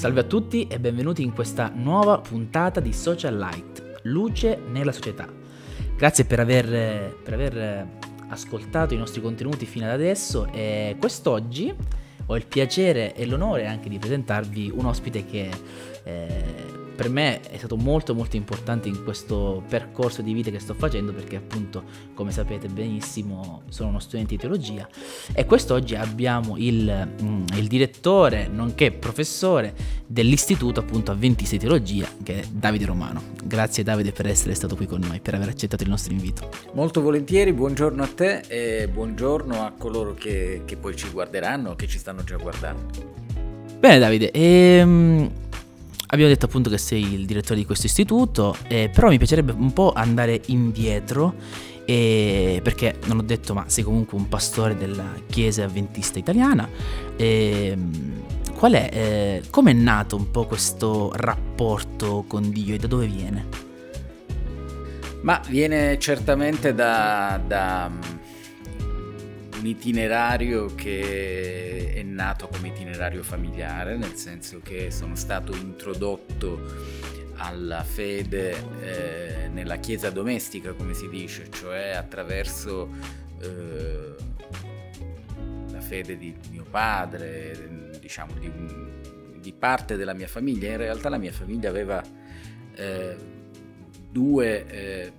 Salve a tutti e benvenuti in questa nuova puntata di Social Light, luce nella società. Grazie per aver, per aver ascoltato i nostri contenuti fino ad adesso e quest'oggi ho il piacere e l'onore anche di presentarvi un ospite che eh, per me è stato molto molto importante in questo percorso di vita che sto facendo perché appunto come sapete benissimo sono uno studente di teologia e quest'oggi abbiamo il, mm, il direttore nonché professore dell'istituto appunto Avventista di Teologia che è Davide Romano. Grazie Davide per essere stato qui con noi, per aver accettato il nostro invito. Molto volentieri, buongiorno a te e buongiorno a coloro che, che poi ci guarderanno o che ci stanno già guardando. Bene Davide, ehm, Abbiamo detto appunto che sei il direttore di questo istituto, eh, però mi piacerebbe un po' andare indietro eh, perché non ho detto ma sei comunque un pastore della Chiesa Adventista Italiana. Eh, qual è, eh, come è nato un po' questo rapporto con Dio e da dove viene? Ma viene certamente da, da un itinerario che è nato come itinerario familiare, nel senso che sono stato introdotto alla fede eh, nella chiesa domestica, come si dice, cioè attraverso eh, la fede di mio padre, diciamo di, di, parte della mia famiglia. In realtà la mia famiglia aveva eh, due eh,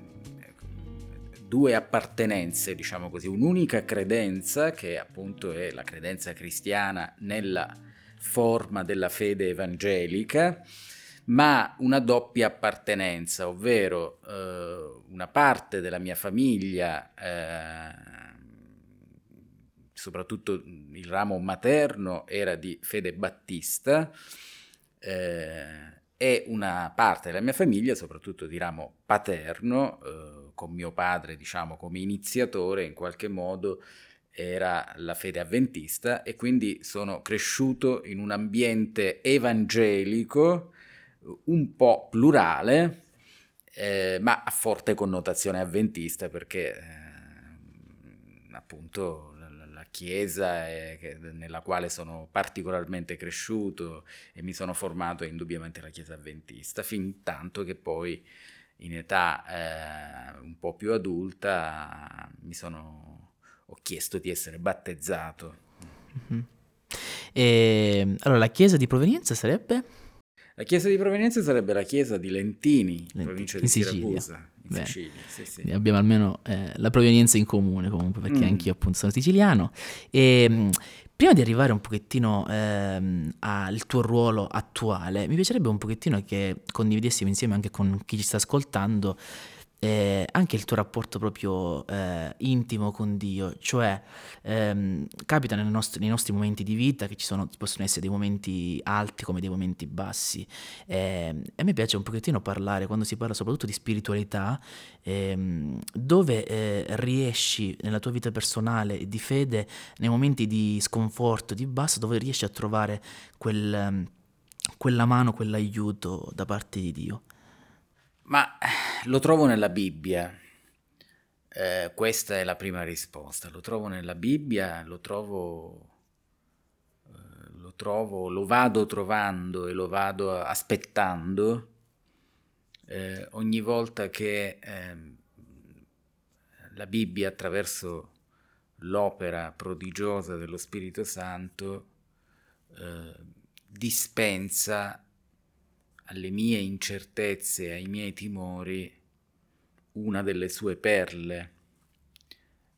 due appartenenze, diciamo così, un'unica credenza che appunto è la credenza cristiana nella forma della fede evangelica, ma una doppia appartenenza, ovvero eh, una parte della mia famiglia, eh, soprattutto il ramo materno, era di fede battista, eh, e una parte della mia famiglia, soprattutto di ramo paterno, eh, con mio padre, diciamo, come iniziatore, in qualche modo era la fede avventista e quindi sono cresciuto in un ambiente evangelico un po' plurale, eh, ma a forte connotazione avventista perché eh, appunto chiesa e, che, nella quale sono particolarmente cresciuto e mi sono formato è indubbiamente la chiesa avventista, fin tanto che poi in età eh, un po' più adulta mi sono, ho chiesto di essere battezzato. Mm-hmm. E, allora la chiesa di provenienza sarebbe? La chiesa di provenienza sarebbe la chiesa di Lentini, Lentini provincia di Siracusa. Beh, Sicilia, sì, sì. Abbiamo almeno eh, la provenienza in comune comunque, perché mm. anch'io appunto sono siciliano. E ehm, prima di arrivare un pochettino ehm, al tuo ruolo attuale, mi piacerebbe un pochettino che condividessimo insieme anche con chi ci sta ascoltando eh, anche il tuo rapporto proprio eh, intimo con Dio, cioè ehm, capita nei nostri, nei nostri, momenti di vita che ci, sono, possono essere dei momenti alti come dei momenti bassi eh, e a me piace un pochettino parlare quando si parla soprattutto di spiritualità, ehm, dove eh, riesci nella tua vita personale e di fede, nei momenti di sconforto, di basso, dove riesci a trovare quel, quella mano, quell'aiuto da parte di Dio. Ma lo trovo nella Bibbia. Eh, questa è la prima risposta. Lo trovo nella Bibbia, lo trovo, eh, lo trovo, lo vado trovando e lo vado aspettando eh, ogni volta che ehm, la Bibbia attraverso l'opera prodigiosa dello Spirito Santo eh, dispensa alle mie incertezze, ai miei timori, una delle sue perle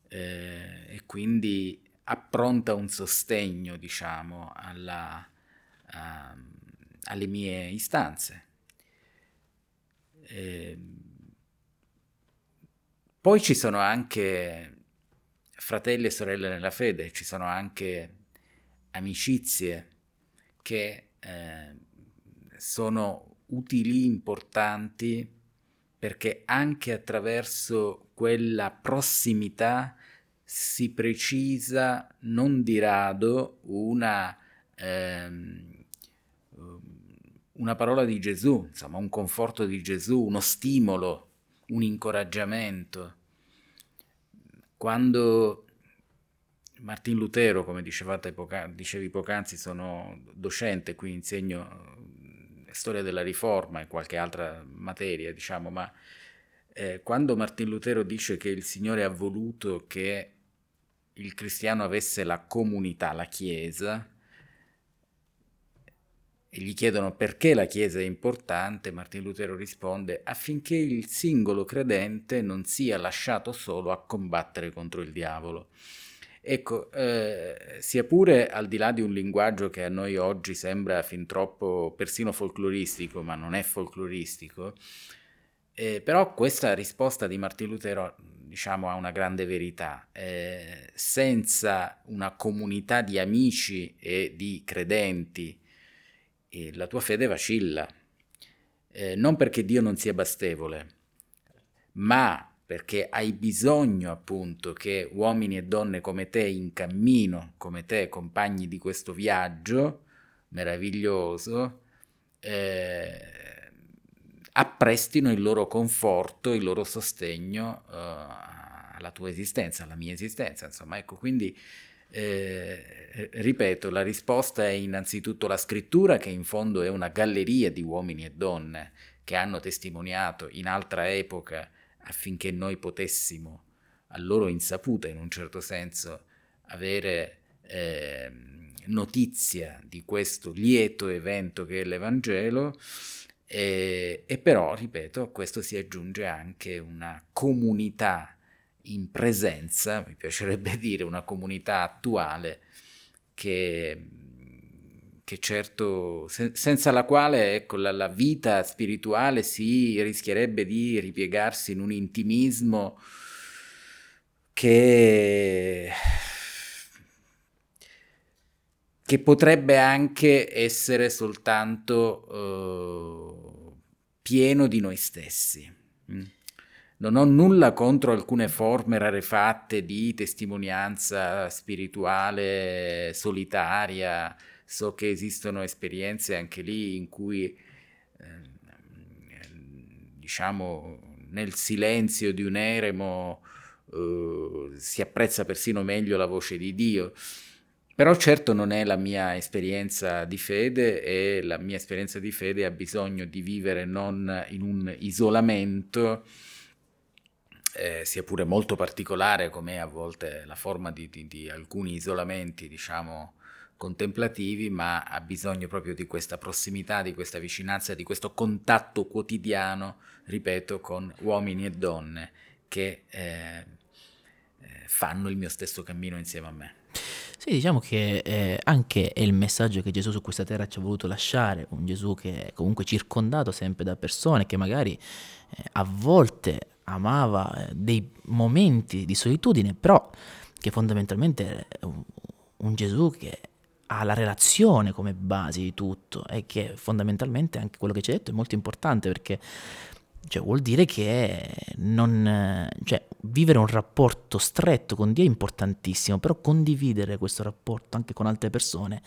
eh, e quindi appronta un sostegno, diciamo, alla, a, alle mie istanze. Eh, poi ci sono anche fratelli e sorelle nella fede, ci sono anche amicizie che eh, sono utili, importanti, perché anche attraverso quella prossimità si precisa non di rado una, ehm, una parola di Gesù, insomma un conforto di Gesù, uno stimolo, un incoraggiamento. Quando Martin Lutero, come poca, dicevi poc'anzi, sono docente, qui insegno storia della riforma e qualche altra materia, diciamo, ma eh, quando Martin Lutero dice che il Signore ha voluto che il cristiano avesse la comunità, la Chiesa, e gli chiedono perché la Chiesa è importante, Martin Lutero risponde affinché il singolo credente non sia lasciato solo a combattere contro il diavolo. Ecco, eh, sia pure al di là di un linguaggio che a noi oggi sembra fin troppo persino folcloristico, ma non è folcloristico, eh, però questa risposta di Martin Lutero diciamo ha una grande verità. Eh, senza una comunità di amici e di credenti la tua fede vacilla. Eh, non perché Dio non sia bastevole, ma perché hai bisogno appunto che uomini e donne come te in cammino, come te, compagni di questo viaggio meraviglioso, eh, apprestino il loro conforto, il loro sostegno eh, alla tua esistenza, alla mia esistenza, insomma, ecco, quindi eh, ripeto, la risposta è innanzitutto la scrittura, che in fondo è una galleria di uomini e donne che hanno testimoniato in altra epoca affinché noi potessimo, a loro insaputa in un certo senso, avere eh, notizia di questo lieto evento che è l'Evangelo. E, e però, ripeto, a questo si aggiunge anche una comunità in presenza, mi piacerebbe dire una comunità attuale che, che certo, se, senza la quale ecco, la, la, vita spirituale si rischierebbe di ripiegarsi in un intimismo che, che potrebbe anche essere soltanto uh, pieno di noi stessi. Mm. Non ho nulla contro alcune forme rarefatte di testimonianza spirituale solitaria, so che esistono esperienze anche lì in cui, eh, diciamo, nel silenzio di un eremo eh, si apprezza persino meglio la voce di Dio. Però certo non è la mia esperienza di fede e la mia esperienza di fede ha bisogno di vivere non in un isolamento, eh, sia pure molto particolare come a volte la forma di, di, di, alcuni isolamenti, diciamo, contemplativi, ma ha bisogno proprio di questa prossimità, di questa vicinanza, di questo contatto quotidiano, ripeto, con uomini e donne che eh, eh fanno il mio stesso cammino insieme a me. Sì, diciamo che eh, anche è il messaggio che Gesù su questa terra ci ha voluto lasciare, un Gesù che è comunque circondato sempre da persone che magari eh, a volte amava eh, dei momenti di solitudine, però che fondamentalmente è un, un Gesù che ha la relazione come base di tutto e che fondamentalmente anche quello che ci hai detto è molto importante perché cioè, vuol dire che non, cioè, vivere un rapporto stretto con Dio è importantissimo, però condividere questo rapporto anche con altre persone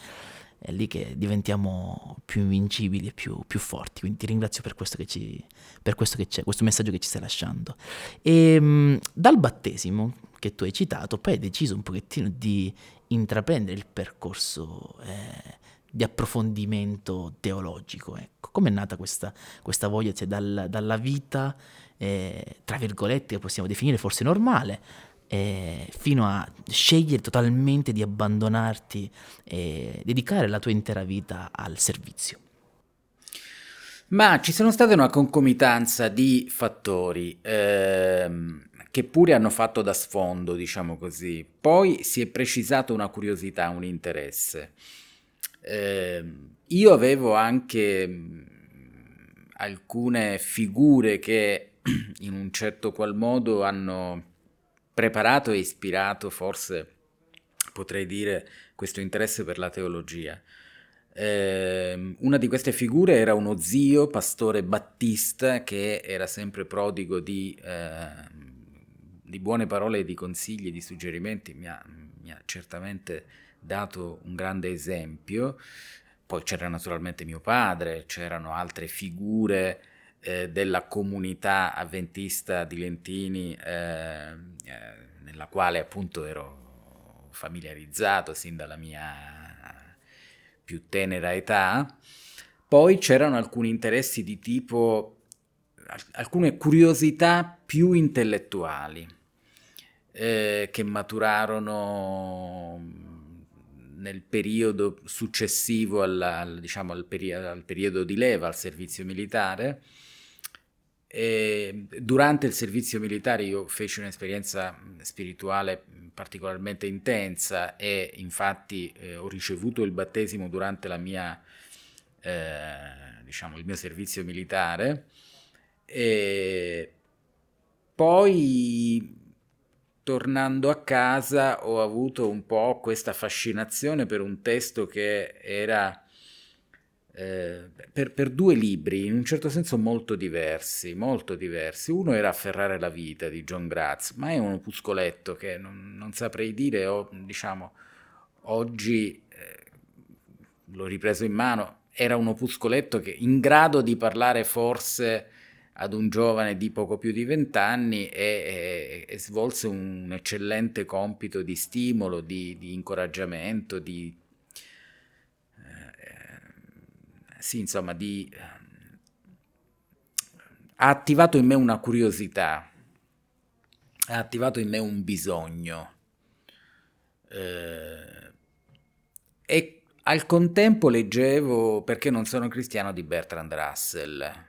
è lì che diventiamo più invincibili e più, più forti. Quindi ti ringrazio per questo che, ci, per questo che c'è, questo messaggio che ci stai lasciando. E ehm, dal battesimo che tu hai citato, poi hai deciso un pochettino di intraprendere il percorso eh, di approfondimento teologico. Ecco. Come è nata questa, questa voglia cioè, dal, dalla vita, eh, tra virgolette, che possiamo definire forse normale, eh, fino a scegliere totalmente di abbandonarti e dedicare la tua intera vita al servizio. Ma ci sono state una concomitanza di fattori ehm, che pure hanno fatto da sfondo, diciamo così. Poi si è precisato una curiosità, un interesse. Eh, io avevo anche mh, alcune figure che in un certo qual modo hanno preparato e ispirato, forse potrei dire, questo interesse per la teologia. Eh, una di queste figure era uno zio, pastore battista, che era sempre prodigo di, eh, di buone parole, di consigli, di suggerimenti, mi ha, mi ha certamente dato un grande esempio. Poi c'era naturalmente mio padre, c'erano altre figure eh, della comunità avventista di Lentini, eh, eh, nella quale appunto ero familiarizzato sin dalla mia più tenera età. Poi c'erano alcuni interessi di tipo, alcune curiosità più intellettuali eh, che maturarono nel periodo successivo alla, al, diciamo, al, peri- al periodo di leva, al servizio militare e durante il servizio militare io feci un'esperienza spirituale particolarmente intensa e infatti eh, ho ricevuto il battesimo durante mia, eh, diciamo, il mio servizio militare. E poi tornando a casa ho avuto un po' questa fascinazione per un testo che era eh, per, per, due libri in un certo senso molto diversi, molto diversi. Uno era Afferrare la vita di John Graz, ma è un opuscoletto che non, non saprei dire, o, diciamo, oggi eh, l'ho ripreso in mano, era un opuscoletto che in grado di parlare forse ad un giovane di poco più di vent'anni e, e, e, svolse un eccellente compito di stimolo, di, di incoraggiamento, di sì, insomma, di, ha attivato in me una curiosità, ha attivato in me un bisogno. Eh, e al contempo leggevo Perché non sono cristiano di Bertrand Russell,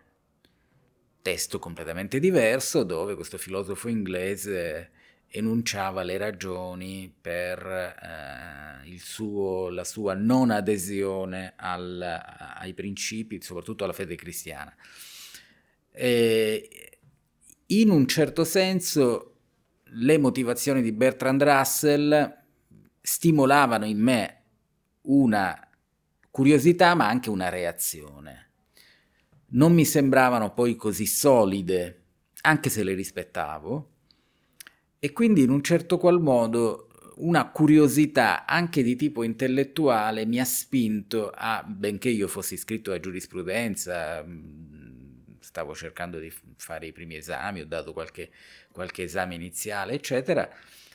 testo completamente diverso dove questo filosofo inglese enunciava le ragioni per eh, suo, la sua non adesione al, ai principi, soprattutto alla fede cristiana. E in un certo senso le motivazioni di Bertrand Russell stimolavano in me una curiosità ma anche una reazione. Non mi sembravano poi così solide, anche se le rispettavo, e quindi in un certo qual modo una curiosità anche di tipo intellettuale mi ha spinto a, benché io fossi iscritto a giurisprudenza, mm, stavo cercando di fare i primi esami, ho dato qualche, qualche esame iniziale, eccetera,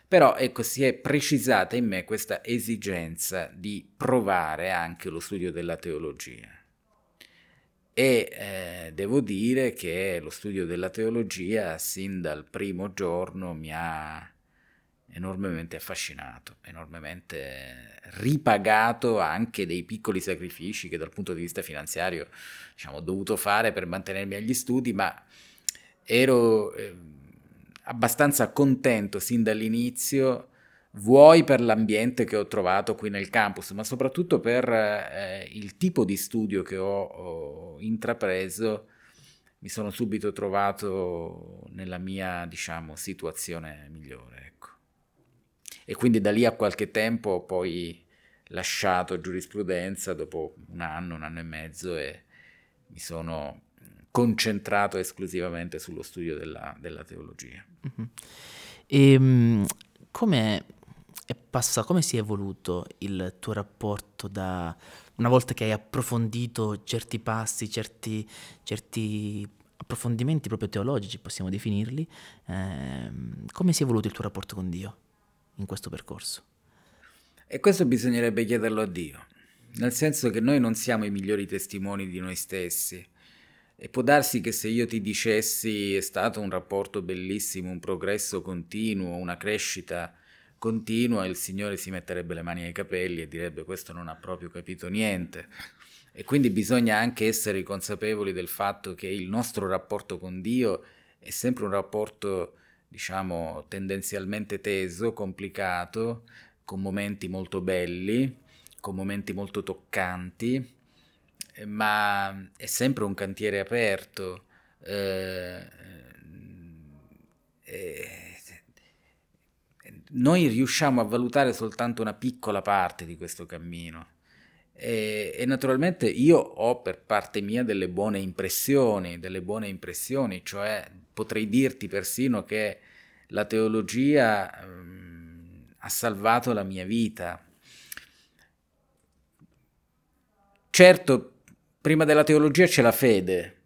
però ecco, si è precisata in me questa esigenza di provare anche lo studio della teologia e eh, devo dire che lo studio della teologia sin dal primo giorno mi ha enormemente affascinato, enormemente ripagato anche dei piccoli sacrifici che dal punto di vista finanziario diciamo, ho dovuto fare per mantenermi agli studi, ma ero eh, abbastanza contento sin dall'inizio vuoi per l'ambiente che ho trovato qui nel campus, ma soprattutto per eh, il tipo di studio che ho, ho, intrapreso, mi sono subito trovato nella mia, diciamo, situazione migliore. Ecco. E quindi da lì a qualche tempo ho poi lasciato giurisprudenza dopo un anno, un anno e mezzo e mi sono concentrato esclusivamente sullo studio della, della teologia. Mm-hmm. E um, come e passa, come si è evoluto il tuo rapporto da una volta che hai approfondito certi passi, certi, certi approfondimenti proprio teologici, possiamo definirli, eh, come si è evoluto il tuo rapporto con Dio in questo percorso? E questo bisognerebbe chiederlo a Dio, nel senso che noi non siamo i migliori testimoni di noi stessi. E può darsi che se io ti dicessi è stato un rapporto bellissimo, un progresso continuo, una crescita continua, il Signore si metterebbe le mani ai capelli e direbbe questo non ha proprio capito niente. E quindi bisogna anche essere consapevoli del fatto che il nostro rapporto con Dio è sempre un rapporto, diciamo, tendenzialmente teso, complicato, con momenti molto belli, con momenti molto toccanti, ma è sempre un cantiere aperto. Eh, eh, noi riusciamo a valutare soltanto una piccola parte di questo cammino. E, e, naturalmente io ho per parte mia delle buone impressioni, delle buone impressioni, cioè potrei dirti persino che la teologia um, ha salvato la mia vita. Certo, prima della teologia c'è la fede,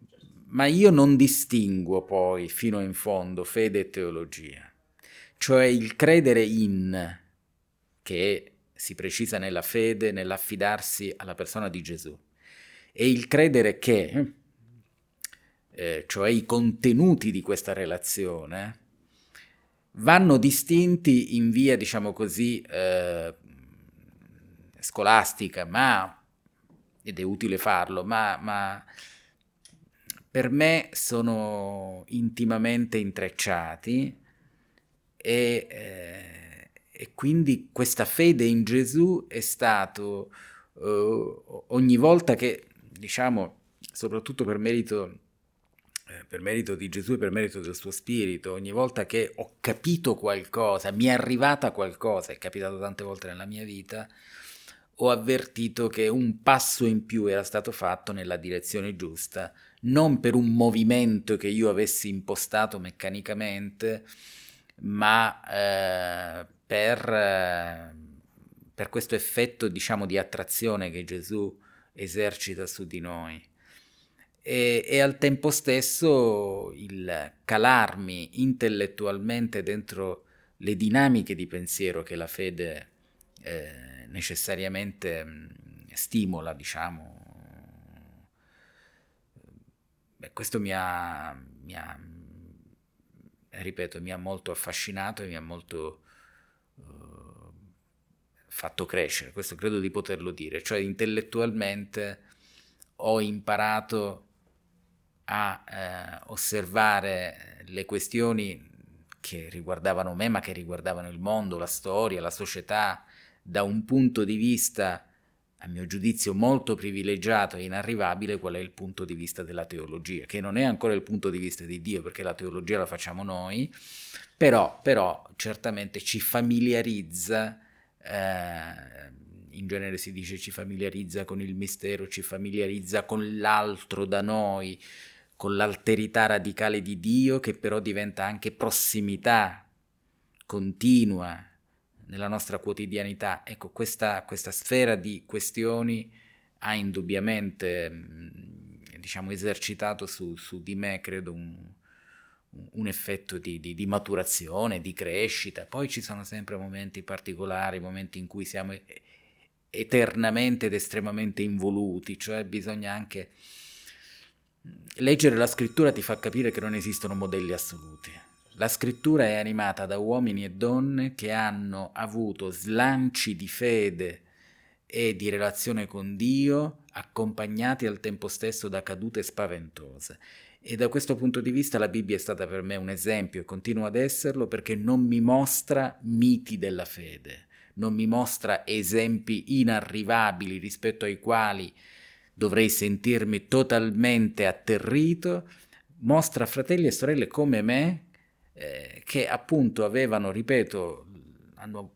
ma io non distinguo poi fino in fondo fede e teologia cioè il credere in, che si precisa nella fede, nell'affidarsi alla persona di Gesù. E il credere che, eh, cioè i contenuti di questa relazione, vanno distinti in via, diciamo così, eh, scolastica, ma, ed è utile farlo, ma, ma per me sono intimamente intrecciati e, eh, e quindi questa fede in Gesù è stato eh, ogni volta che, diciamo, soprattutto per merito, eh, per merito di Gesù e per merito del suo spirito, ogni volta che ho capito qualcosa, mi è arrivata qualcosa, è capitato tante volte nella mia vita, ho avvertito che un passo in più era stato fatto nella direzione giusta, non per un movimento che io avessi impostato meccanicamente, ma eh, per, eh, per, questo effetto, diciamo, di attrazione che Gesù esercita su di noi. E, e al tempo stesso il calarmi intellettualmente dentro le dinamiche di pensiero che la fede eh, necessariamente mh, stimola, diciamo. Beh, questo mi ha, mi ha ripeto, mi ha molto affascinato e mi ha molto uh, fatto crescere, questo credo di poterlo dire, cioè intellettualmente ho imparato a eh, osservare le questioni che riguardavano me, ma che riguardavano il mondo, la storia, la società, da un punto di vista a mio giudizio molto privilegiato e inarrivabile qual è il punto di vista della teologia, che non è ancora il punto di vista di Dio, perché la teologia la facciamo noi, però, però certamente ci familiarizza, eh, in genere si dice ci familiarizza con il mistero, ci familiarizza con l'altro da noi, con l'alterità radicale di Dio, che però diventa anche prossimità continua nella nostra quotidianità. Ecco, questa, questa sfera di questioni ha indubbiamente, mm, diciamo, esercitato su, su di me, credo, un, un effetto di, di, di, maturazione, di crescita. Poi ci sono sempre momenti particolari, momenti in cui siamo eternamente ed estremamente involuti, cioè bisogna anche... Leggere la scrittura ti fa capire che non esistono modelli assoluti la scrittura è animata da uomini e donne che hanno avuto slanci di fede e di relazione con Dio, accompagnati al tempo stesso da cadute spaventose. E da questo punto di vista la Bibbia è stata per me un esempio e continua ad esserlo perché non mi mostra miti della fede, non mi mostra esempi inarrivabili rispetto ai quali dovrei sentirmi totalmente atterrito, mostra fratelli e sorelle come me eh, che appunto avevano, ripeto, hanno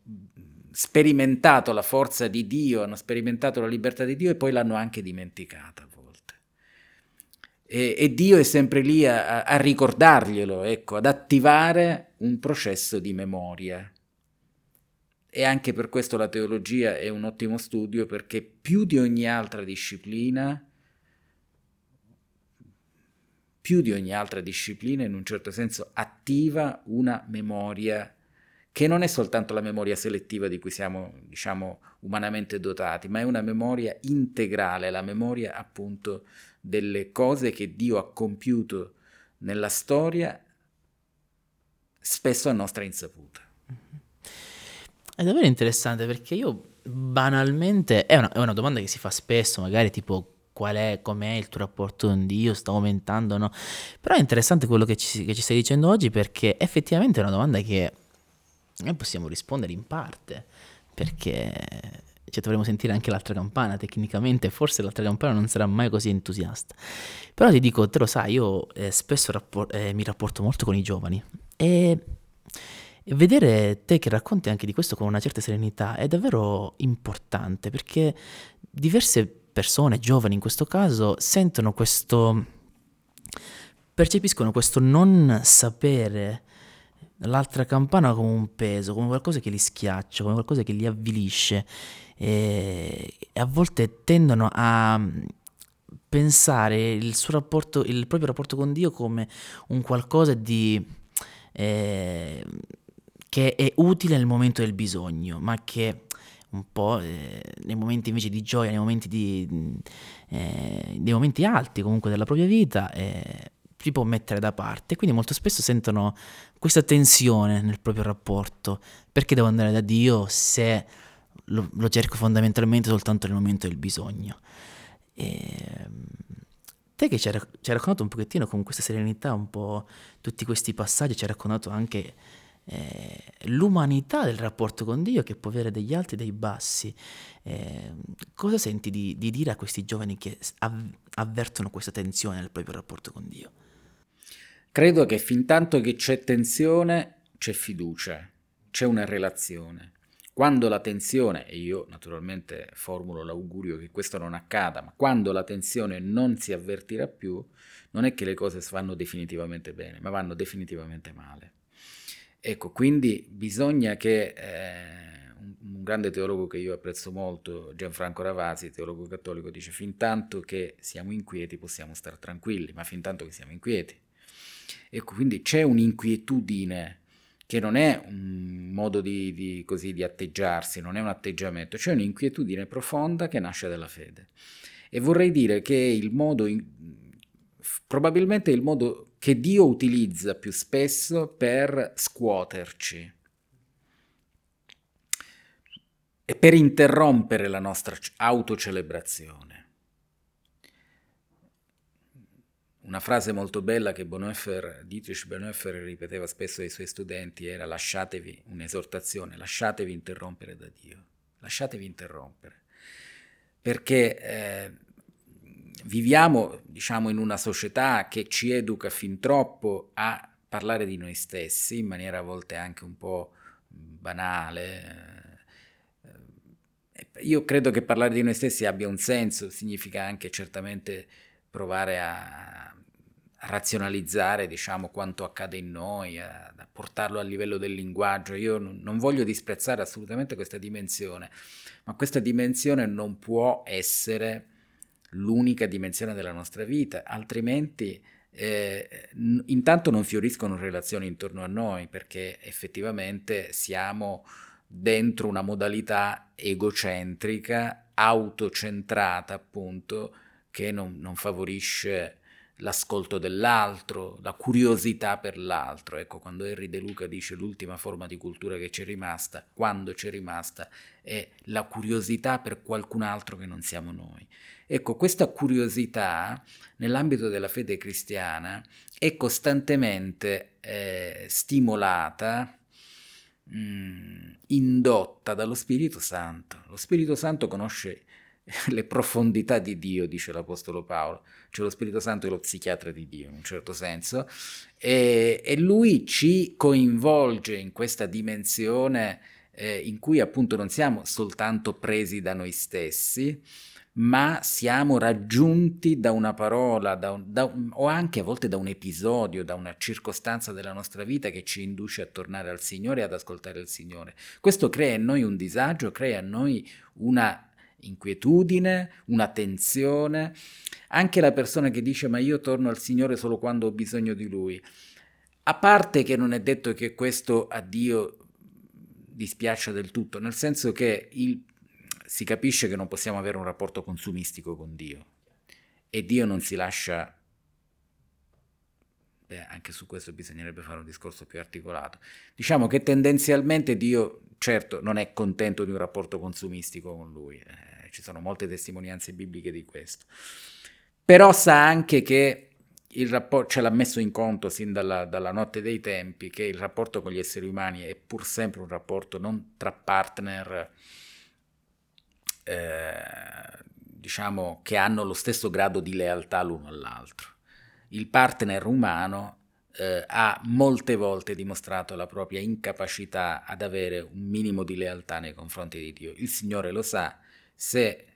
sperimentato la forza di Dio, hanno sperimentato la libertà di Dio e poi l'hanno anche dimenticata a volte. E, e Dio è sempre lì a, a ricordarglielo, ecco, ad attivare un processo di memoria. E anche per questo la teologia è un ottimo studio perché più di ogni altra disciplina più di ogni altra disciplina, in un certo senso, attiva una memoria che non è soltanto la memoria selettiva di cui siamo, diciamo, umanamente dotati, ma è una memoria integrale, la memoria appunto delle cose che Dio ha compiuto nella storia, spesso a nostra insaputa. È davvero interessante perché io banalmente, è una, è una domanda che si fa spesso, magari tipo qual è, com'è il tuo rapporto con Dio, sta aumentando no. Però è interessante quello che ci, che ci stai dicendo oggi perché effettivamente è una domanda che noi possiamo rispondere in parte, perché cioè, dovremmo sentire anche l'altra campana, tecnicamente forse l'altra campana non sarà mai così entusiasta. Però ti dico, te lo sai, io eh, spesso rappor- eh, mi rapporto molto con i giovani e... E vedere te che racconti anche di questo con una certa serenità è davvero importante perché diverse persone giovani in questo caso sentono questo, percepiscono questo non sapere l'altra campana come un peso, come qualcosa che li schiaccia, come qualcosa che li avvilisce e, a volte tendono a pensare il rapporto, il proprio rapporto con Dio come un qualcosa di... Eh, che è utile nel momento del bisogno, ma che un po' eh, nei momenti invece di gioia, nei momenti, di, eh, nei momenti alti comunque della propria vita, eh, si può mettere da parte. Quindi molto spesso sentono questa tensione nel proprio rapporto. Perché devo andare da Dio se lo, lo cerco fondamentalmente soltanto nel momento del bisogno? E, ehm, te che ci hai raccontato un pochettino con questa serenità un po' tutti questi passaggi, ci hai raccontato anche eh, l'umanità del rapporto con Dio che può avere degli alti e dei bassi. Eh, cosa senti di, di, dire a questi giovani che av- avvertono questa tensione nel proprio rapporto con Dio? Credo che fin tanto che c'è tensione c'è fiducia, c'è una relazione. Quando la tensione, e io naturalmente formulo l'augurio che questo non accada, ma quando la tensione non si avvertirà più, non è che le cose vanno definitivamente bene, ma vanno definitivamente male. Ecco, quindi bisogna che eh, un, grande teologo che io apprezzo molto, Gianfranco Ravasi, teologo cattolico, dice fin tanto che siamo inquieti possiamo stare tranquilli, ma fin tanto che siamo inquieti. Ecco, quindi c'è un'inquietudine che non è un modo di, di, così, di atteggiarsi, non è un atteggiamento, c'è un'inquietudine profonda che nasce dalla fede. E vorrei dire che il modo, in, probabilmente il modo che Dio utilizza più spesso per scuoterci e per interrompere la nostra autocelebrazione. Una frase molto bella che Bonhoeffer, Dietrich Bonhoeffer ripeteva spesso ai suoi studenti era lasciatevi, un'esortazione, lasciatevi interrompere da Dio, lasciatevi interrompere. Perché eh, viviamo, diciamo, in una società che ci educa fin troppo a parlare di noi stessi in maniera a volte anche un po' banale. Eh, io credo che parlare di noi stessi abbia un senso, significa anche certamente provare a, razionalizzare diciamo, quanto accade in noi, a, a, portarlo a livello del linguaggio. Io non, non voglio disprezzare assolutamente questa dimensione, ma questa dimensione non può essere l'unica dimensione della nostra vita, altrimenti eh, intanto non fioriscono relazioni intorno a noi perché effettivamente siamo dentro una modalità egocentrica, autocentrata appunto, che non, non favorisce l'ascolto dell'altro, la curiosità per l'altro. Ecco, quando Henry De Luca dice l'ultima forma di cultura che c'è rimasta, quando c'è rimasta, è la curiosità per qualcun altro che non siamo noi. Ecco, questa curiosità nell'ambito della fede cristiana è costantemente eh, stimolata, mh, mm, indotta dallo Spirito Santo. Lo Spirito Santo conosce le profondità di Dio, dice l'Apostolo Paolo, cioè lo Spirito Santo è lo psichiatra di Dio in un certo senso, e, e lui ci coinvolge in questa dimensione eh, in cui appunto non siamo soltanto presi da noi stessi, ma siamo raggiunti da una parola da un, da o anche a volte da un episodio, da una circostanza della nostra vita che ci induce a tornare al Signore e ad ascoltare il Signore. Questo crea in noi un disagio, crea in noi una inquietudine, una tensione. Anche la persona che dice ma io torno al Signore solo quando ho bisogno di Lui. A parte che non è detto che questo a Dio dispiaccia del tutto, nel senso che il si capisce che non possiamo avere un rapporto consumistico con Dio e Dio non si lascia Beh, anche su questo bisognerebbe fare un discorso più articolato. Diciamo che tendenzialmente Dio, certo, non è contento di un rapporto consumistico con Lui, eh, ci sono molte testimonianze bibliche di questo. Però sa anche che il rapporto, ce l'ha messo in conto sin dalla, dalla, notte dei tempi, che il rapporto con gli esseri umani è pur sempre un rapporto non tra partner eh, diciamo che hanno lo stesso grado di lealtà l'uno all'altro. Il partner umano eh, ha molte volte dimostrato la propria incapacità ad avere un minimo di lealtà nei confronti di Dio. Il Signore lo sa, se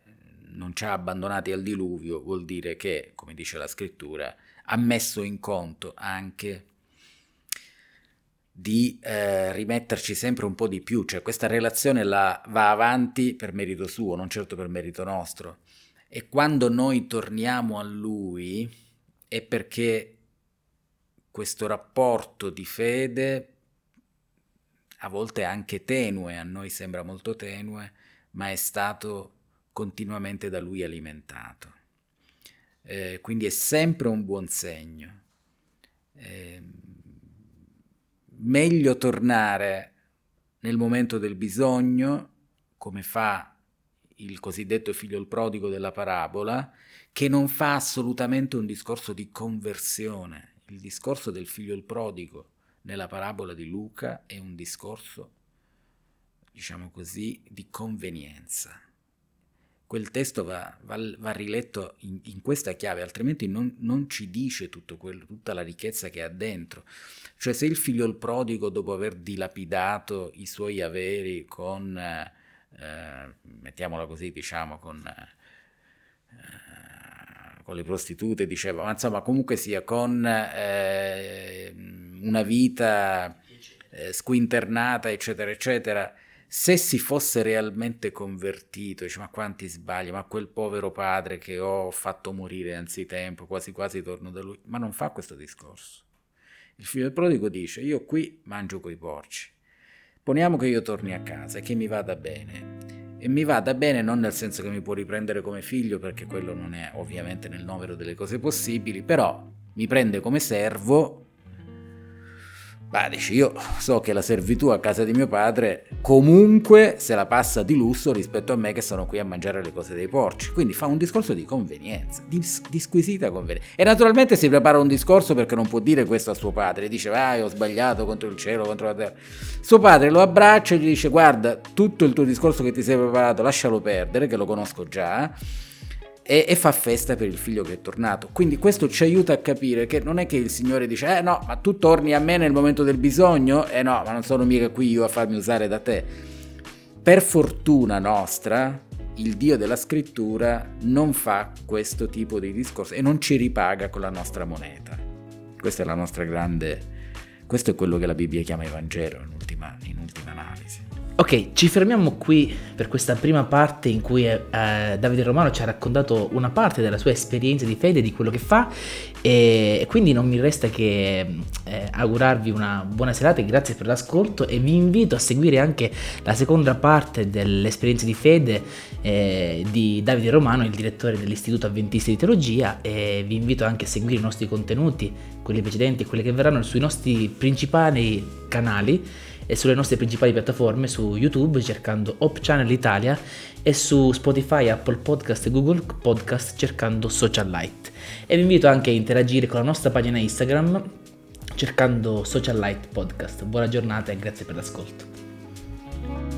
non ci ha abbandonati al diluvio vuol dire che, come dice la scrittura, ha messo in conto anche di eh, rimetterci sempre un po' di più, cioè questa relazione la va avanti per merito suo, non certo per merito nostro. E quando noi torniamo a lui è perché questo rapporto di fede a volte anche tenue, a noi sembra molto tenue, ma è stato continuamente da lui alimentato. Eh, quindi è sempre un buon segno. Eh, meglio tornare nel momento del bisogno, come fa il cosiddetto figlio il prodigo della parabola, che non fa assolutamente un discorso di conversione. Il discorso del figlio il prodigo nella parabola di Luca è un discorso, diciamo così, di convenienza. Quel testo va, va, va riletto in, in, questa chiave, altrimenti non, non ci dice quello, tutta la ricchezza che ha dentro. Cioè se il figlio il prodigo, dopo aver dilapidato i suoi averi con, eh, mettiamola così, diciamo, con... Eh, con le prostitute, diceva, ma insomma comunque sia con eh, una vita eh, squinternata, eccetera, eccetera, se si fosse realmente convertito, dice, ma quanti sbagli, ma quel povero padre che ho fatto morire anzitempo, quasi quasi torno da lui, ma non fa questo discorso. Il figlio del prodigo dice, io qui mangio coi porci, poniamo che io torni a casa e che mi vada bene, e mi vada bene non nel senso che mi può riprendere come figlio, perché quello non è ovviamente nel novero delle cose possibili, però mi prende come servo Beh, dici, io so che la servitù a casa di mio padre comunque se la passa di lusso rispetto a me che sono qui a mangiare le cose dei porci. Quindi fa un discorso di convenienza, di, di squisita convenienza. E naturalmente si prepara un discorso perché non può dire questo a suo padre. Dice, vai, ho sbagliato contro il cielo, contro la terra. Suo padre lo abbraccia e gli dice, guarda, tutto il tuo discorso che ti sei preparato, lascialo perdere, che lo conosco già e, e, fa festa per il figlio che è tornato. Quindi questo ci aiuta a capire che non è che il Signore dice, eh no, ma tu torni a me nel momento del bisogno, eh no, ma non sono mica qui io a farmi usare da te. Per fortuna nostra, il Dio della scrittura non fa questo tipo di discorso e non ci ripaga con la nostra moneta. Questa è la nostra grande... Questo è quello che la Bibbia chiama Evangelo in ultima, in ultima analisi. Ok, ci fermiamo qui per questa prima parte in cui eh, Davide Romano ci ha raccontato una parte della sua esperienza di fede, di quello che fa e quindi non mi resta che eh, augurarvi una buona serata e grazie per l'ascolto e vi invito a seguire anche la seconda parte dell'esperienza di fede eh, di Davide Romano, il direttore dell'Istituto Avventista di Teologia e vi invito anche a seguire i nostri contenuti, quelli precedenti e quelli che verranno sui nostri principali canali e sulle nostre principali piattaforme su YouTube cercando Hop Channel Italia e su Spotify, Apple Podcast e Google Podcast cercando Social Light. E vi invito anche a interagire con la nostra pagina Instagram cercando Social Light Podcast. Buona giornata e grazie per l'ascolto.